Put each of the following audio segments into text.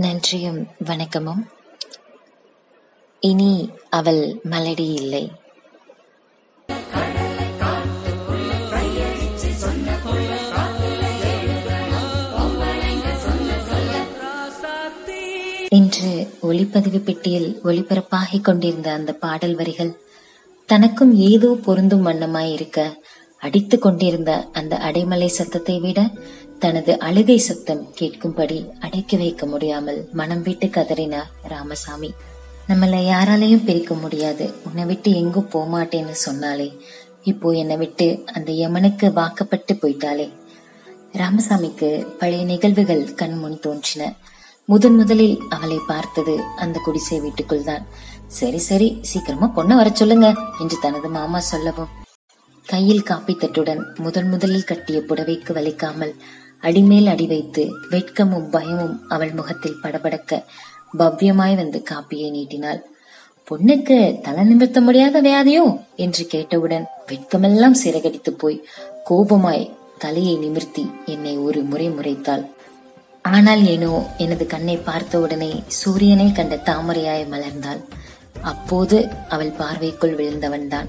நன்றியும் வணக்கமும். இனி அவள் மலடி இல்லை. இன்று ஒளிப்பதிவு பெட்டியில் ஒளிபரப்பாகிக் கொண்டிருந்த அந்த பாடல் வரிகள் தனக்கும் ஏதோ பொருந்தும் வண்ணமாய் இருக்க அடித்துக் கொண்டிருந்த அந்த அடைமலை சத்தத்தை விட தனது அழுகை சத்தம் கேட்கும்படி அடக்கி வைக்க முடியாமல் மனம் விட்டு கதறினார் ராமசாமி. நம்மள யாராலையும் பிரிக்க முடியாது. உன்னை விட்டு எங்கும் போமாட்டேன்னு சொன்னாலே. இப்போ என்னை விட்டு அந்த யமனுக்கு வாக்கப்பட்டு போயிட்டாளே. ராமசாமிக்கு பழைய நிகழ்வுகள் கண் முன் தோன்றின. முதன் முதலில் அவளை பார்த்தது அந்த குடிசை வீட்டுக்குள் தான். சரி சரி சீக்கிரமா பொண்ண வர சொல்லுங்க என்று தனது மாமா சொல்லவும். கையில் காப்பி தட்டுடன் முதன் முதலில் கட்டிய புடவைக்கு வலிக்காமல் அடிமேல் அடி வைத்து வெட்கமும் பயமும் அவள் முகத்தில் படபடக்க பவ்யமாய் வந்து காப்பியை நீட்டினாள். பொண்ணுக்கு தலை நிமிர்த்த முடியாத வியாதியோ? என்று கேட்டவுடன் வெட்கமெல்லாம் சிறகடித்து போய் கோபமாய் தலையை நிமிர்த்தி என்னை ஒரு முறை முறைத்தாள். ஆனால் ஏனோ? எனது கண்ணை பார்த்தவுடனே சூரியனை கண்ட தாமரையாய் மலர்ந்தாள். அப்போது அவள் பார்வைக்குள் விழுந்தவன்தான்.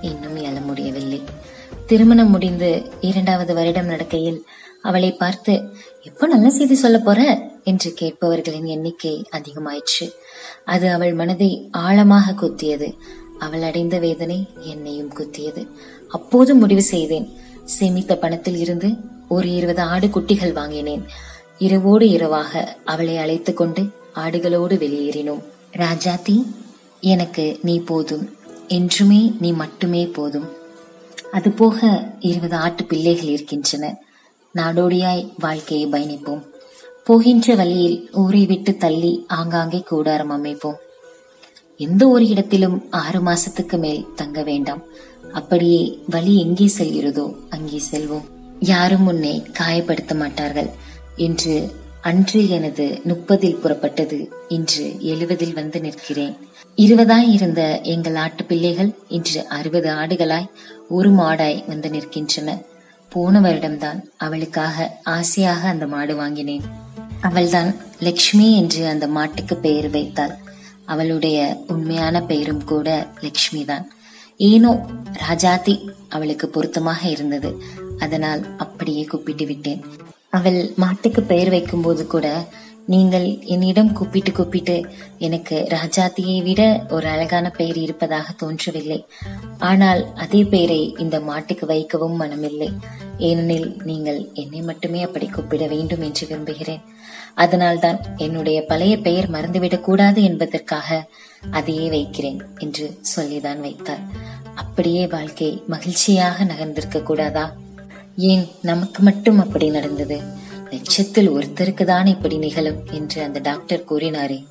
இன்னும் எழ முடியவில்லை. திருமணம் முடிந்து இரண்டாவது வருடம் நடக்கையில் அவளை பார்த்து எப்போ நல்ல செய்தி சொல்ல போற? என்று கேட்பவர்களின் எண்ணிக்கை அதிகமாயிற்று. அது அவள் மனதை ஆழமாக குத்தியது. அவள் அடைந்த வேதனை என்னையும் குத்தியது. அப்போது முடிவு செய்தேன். சேமித்த பணத்தில் இருந்து ஒரு இருபது ஆடு குட்டிகள் வாங்கினேன். இரவோடு இரவாக அவளை அழைத்து கொண்டு ஆடுகளோடு வெளியேறினோம். ராஜாத்தி எனக்கு நீ போதும். என்றுமே நீ மட்டுமே போதும். அதுபோக இருபது ஆட்டு பிள்ளைகள் இருக்கின்றன. நாடோடியாய் வாழ்க்கையை பயணிப்போம். போகின்ற வழியில் ஊரை விட்டு தள்ளி ஆங்காங்கே கூடாரம் அமைப்போம். எந்த ஒரு இடத்திலும் ஆறு மாசத்துக்கு மேல் தங்க வேண்டாம். அப்படியே வழி எங்கே செல்கிறதோ அங்கே செல்வோம். யாரும் உன்னை காயப்படுத்த மாட்டார்கள் என்று அன்று எனது முப்பதில் புறப்பட்டது இன்று எழுவதில் வந்து நிற்கிறேன். இருபதாய் இருந்த எங்கள் ஆட்டு பிள்ளைகள் இன்று அறுபது ஆடுகளாய் ஒரு மாடாய் வந்து நிற்கின்றன. போன வருடம்தான் அவளுக்காக ஆசையாக அந்த மாடு வாங்கினேன். அவள்தான் லக்ஷ்மி என்று அந்த மாட்டுக்கு பெயர் வைத்தாள். அவளுடைய உண்மையான பெயரும் கூட லக்ஷ்மி தான் ஏனோ ராஜாத்தி அவளுக்கு பொருத்தமாக இருந்தது. அதனால் அப்படியே கூப்பிட்டு விட்டேன். அவள் மாட்டுக்கு பெயர் வைக்கும்போது கூட நீங்கள் என்னிடம் கூப்பிட்டு கூப்பிட்டு எனக்கு ராஜாத்தியை விட ஒரு அழகான பெயர் இருப்பதாக தோன்றவில்லை. ஆனால் அதே பெயரை இந்த மாட்டுக்கு வைக்கவும் மனமில்லை. ஏனெனில் நீங்கள் என்னை மட்டுமே அப்படி கூப்பிட வேண்டும் என்று விரும்புகிறேன். அதனால்தான் என்னுடைய பழைய பெயர் மறந்துவிடக் கூடாது என்பதற்காக அதையே வைக்கிறேன் என்று சொல்லிதான் வைத்தார் அப்படியே வாழ்க்கை மகிழ்ச்சியாக நகர்ந்திருக்க கூடாதா? ஏன் நமக்கு மட்டும் அப்படி நடந்தது? லட்சத்தில் ஒருத்தருக்கு தான் இப்படி நிகழும்? என்று அந்த டாக்டர் கூறினாரே.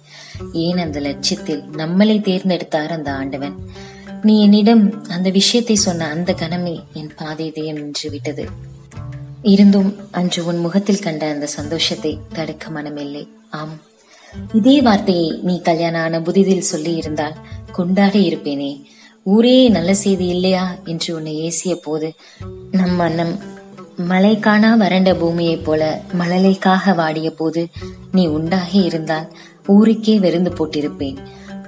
ஏன் அந்த லட்சத்தில் நம்மளை தேர்ந்தெடுத்தார் அந்த ஆண்டவன்? நீ என்னிடம் அந்த விஷயத்தை சொன்ன அந்த கணமே என் பாதை இதயம் நின்று விட்டது. இருந்தும் அன்று உன் முகத்தில் கண்ட அந்த சந்தோஷத்தை தடுக்க மனமில்லை. ஆம். இதே வார்த்தையை நீ கல்யாணம் ஆன புதிதில் சொல்லி இருந்தால் கொண்டாடி இருப்பேனே. ஊரே நல்ல செய்தி இல்லையா? என்று உன்னை ஏசிய போது நம் மன்னம் மழை காணா வறண்ட பூமியைப் போல மழலைக்காக வாடிய போது நீ உண்டாகி இருந்தால் ஊருக்கே வெருந்து போட்டிருப்பேன்.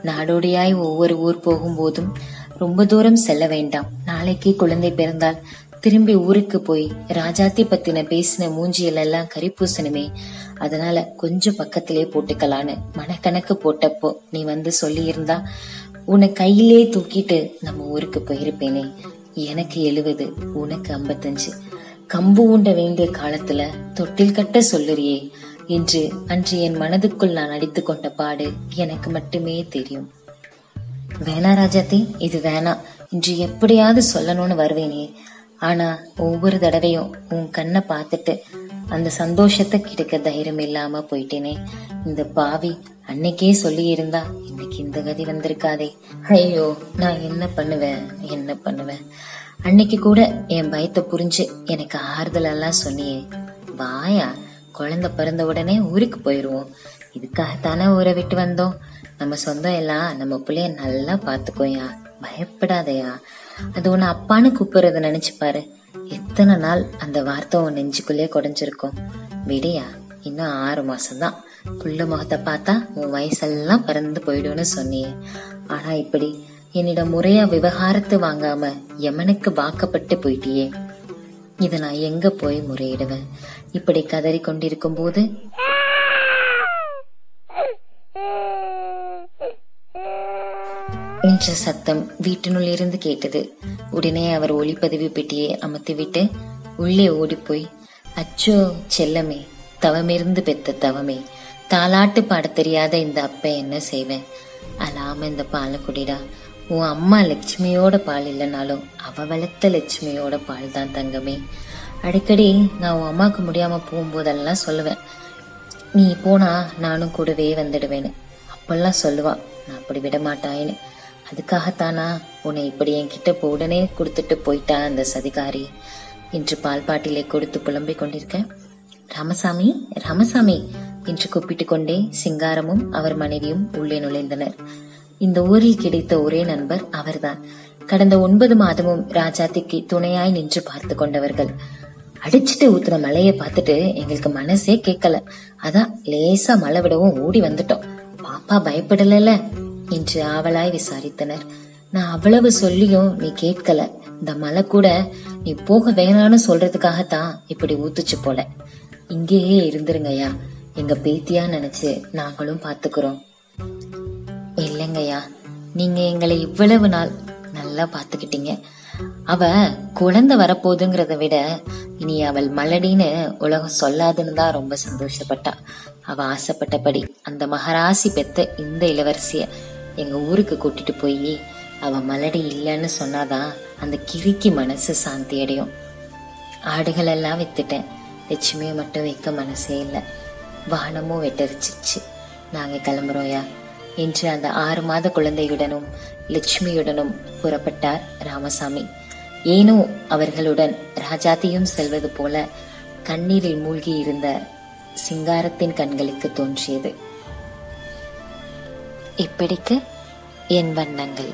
நாடோடியாய் ஒவ்வொரு ஊர் போகும்போதும் ரொம்ப தூரம் செல்ல வேண்டாம். நாளைக்கே குழந்தை பிறந்தால் திரும்பி ஊருக்கு போய் ராஜாத்தி பத்தின பேசின மூஞ்சியில எல்லாம் கரிப்பூசணுமே. அதனால கொஞ்சம் பக்கத்திலே போட்டுக்கலான்னு மனக்கணக்கு போட்டப்போ நீ வந்து சொல்லியிருந்தா உன்னை கையிலே தூக்கிட்டு நம்ம ஊருக்கு போயிருப்பேனே. எனக்கு எழுவது உனக்கு ஐம்பத்தஞ்சு. கம்பு உண்ட வேண்டிய காலத்துல தொட்டில் கட்ட சொல்லுறியே என்று அன்று என் மனதுக்குள் நான் அடித்துக் கொண்ட பாடு எனக்கு மட்டுமே தெரியும். வேணா ராஜாத்தி இது வேணாம் இன்று எப்படியாவது சொல்லணும்னு வருவேனே. ஆனா ஒவ்வொரு தடவையும் உன் கண்ணை பார்த்துட்டு அந்த சந்தோஷத்தை கிடைக்க தைரியம் இல்லாம போயிட்டேனே. இந்த பாவி அன்னைக்கே சொல்லி இருந்தா இன்னைக்கு இந்த கதி வந்திருக்காதே. ஐயோ நான் என்ன பண்ணுவேன்? என்ன பண்ணுவேன்? அன்னைக்கு கூட என் பயத்தை புரிஞ்சு எனக்கு ஆறுதல் எல்லாம் சொன்னியே. வாயா குழந்தை பிறந்த உடனே ஊருக்கு போயிருவோம். இதுக்காகத்தானே ஊரை விட்டு வந்தோம். நம்ம சொந்தம் எல்லாம் நம்ம பிள்ளைய நல்லா பாத்துக்கோயா பயப்படாதயா. அது உன்னை அப்பான்னு கூப்பிடுறத நினைச்சு பாரு. எத்தனை நாள் அந்த வார்த்தை உன் நெஞ்சுக்குள்ளே குடைஞ்சிருக்கும். விடையா இன்னும் ஆறு மாசம்தான். புள்ள முகத்தை பார்த்தா உன் வயசெல்லாம் பறந்து போயிடும்னு சொன்னியே. ஆனா இப்படி என்னிடம் முறையா விவகாரத்து வாங்காம யமனுக்கு வாக்கப்பட்டு போயிட்டியே. இத நான் எங்க போய் முறையிடுவேன்? இப்படி கதறி கொண்டிருக்கும் போது என்ற சத்தம் வீட்டினுள் இருந்து கேட்டது. உடனே அவர் ஒளிப்பதிவு பெட்டியை அமர்த்திவிட்டு உள்ளே ஓடிப்போய் அச்சோ செல்லமே தவமிருந்து பெத்த தவமே தாலாட்டு பாடத் தெரியாத இந்த அப்ப என்ன செய்வேன்? அலாம இந்த பாலை குடிடா. உன் அம்மா லட்சுமியோட பால் இல்லைனாலும் அவ வளர்த்த லட்சுமியோட பால் தான் தங்கமே. அடிக்கடி நான் உன் அம்மாவுக்கு முடியாம போகும்போதெல்லாம் சொல்லுவேன். நீ போனா நானும் கூடவே வந்துடுவேன்னு. அப்பெல்லாம் சொல்லுவா நான் அப்படி விட மாட்டாயின்னு அதுக்காகத்தானா? உன்னை இப்படி என்கிட்ட உடனே கொடுத்துட்டு போயிட்டா அந்த சதிகாரி? என்று பால்பாட்டிலே கொடுத்து புலம்பிக் கொண்டிருக்க. ராமசாமி ராமசாமி என்று கூப்பிட்டு கொண்டே சிங்காரமும் அவர் மனைவியும் உள்ளே நுழைந்தனர். இந்த ஊரில் கிடைத்த ஒரே நண்பர் அவர்தான். கடந்த ஒன்பது மாதமும் ராஜாத்திக்கு துணையாய் நின்று பார்த்து கொண்டவர்கள். அடிச்சிட்டு ஊத்துன மலையை பார்த்துட்டு எங்களுக்கு மனசே கேட்கல. அதான் லேசா மழை விடவும் ஓடி வந்துட்டோம். பாப்பா பயப்படல என்று ஆவலாய் விசாரித்தனர். நான் அவ்வளவு சொல்லியும் நீ கேட்கல. இந்த மழை கூட நீ போக வேணான்னு சொல்றதுக்காகத்தான் இப்படி ஊத்துச்சு போல. இங்கேயே இருந்துருங்கய்யா. எங்க பேத்தியா நினைச்சு நாங்களும் பாத்துக்கிறோம். இல்லைங்கய்யா. நீங்க எங்களை இவ்வளவு நாள் நல்லா பாத்துக்கிட்டீங்க. அவ குழந்தை வரப்போகுதுங்கிறத விட இனி அவள் மலடின்னு உலகம் சொல்லாதுன்னு தான் ரொம்ப சந்தோஷப்பட்டா. அவ ஆசைப்பட்டபடி அந்த மகராசி பெத்த இந்த இளவரசிய எங்கள் ஊருக்கு கூட்டிட்டு போய் அவள் மலடி இல்லைன்னு சொன்னாதான் அந்த கிறுக்கி மனசு சாந்தி அடையும். ஆடுகளெல்லாம் வித்துட்டேன். லட்சுமியை மட்டும் வைக்க மனசே இல்லை. வானமும் வெட்டரிச்சிச்சு. நாங்கள் கிளம்புறோயா? என்று அந்த ஆறு மாத குழந்தையுடனும் லட்சுமியுடனும் புறப்பட்டார் ராமசாமி. ஏனோ அவர்களுடன் ராஜாத்தியும் செல்வது போல கண்ணீரில் மூழ்கி இருந்த சிங்காரத்தின் கண்களுக்கு தோன்றியது. இப்படிக்கு என் வண்ணங்கள்.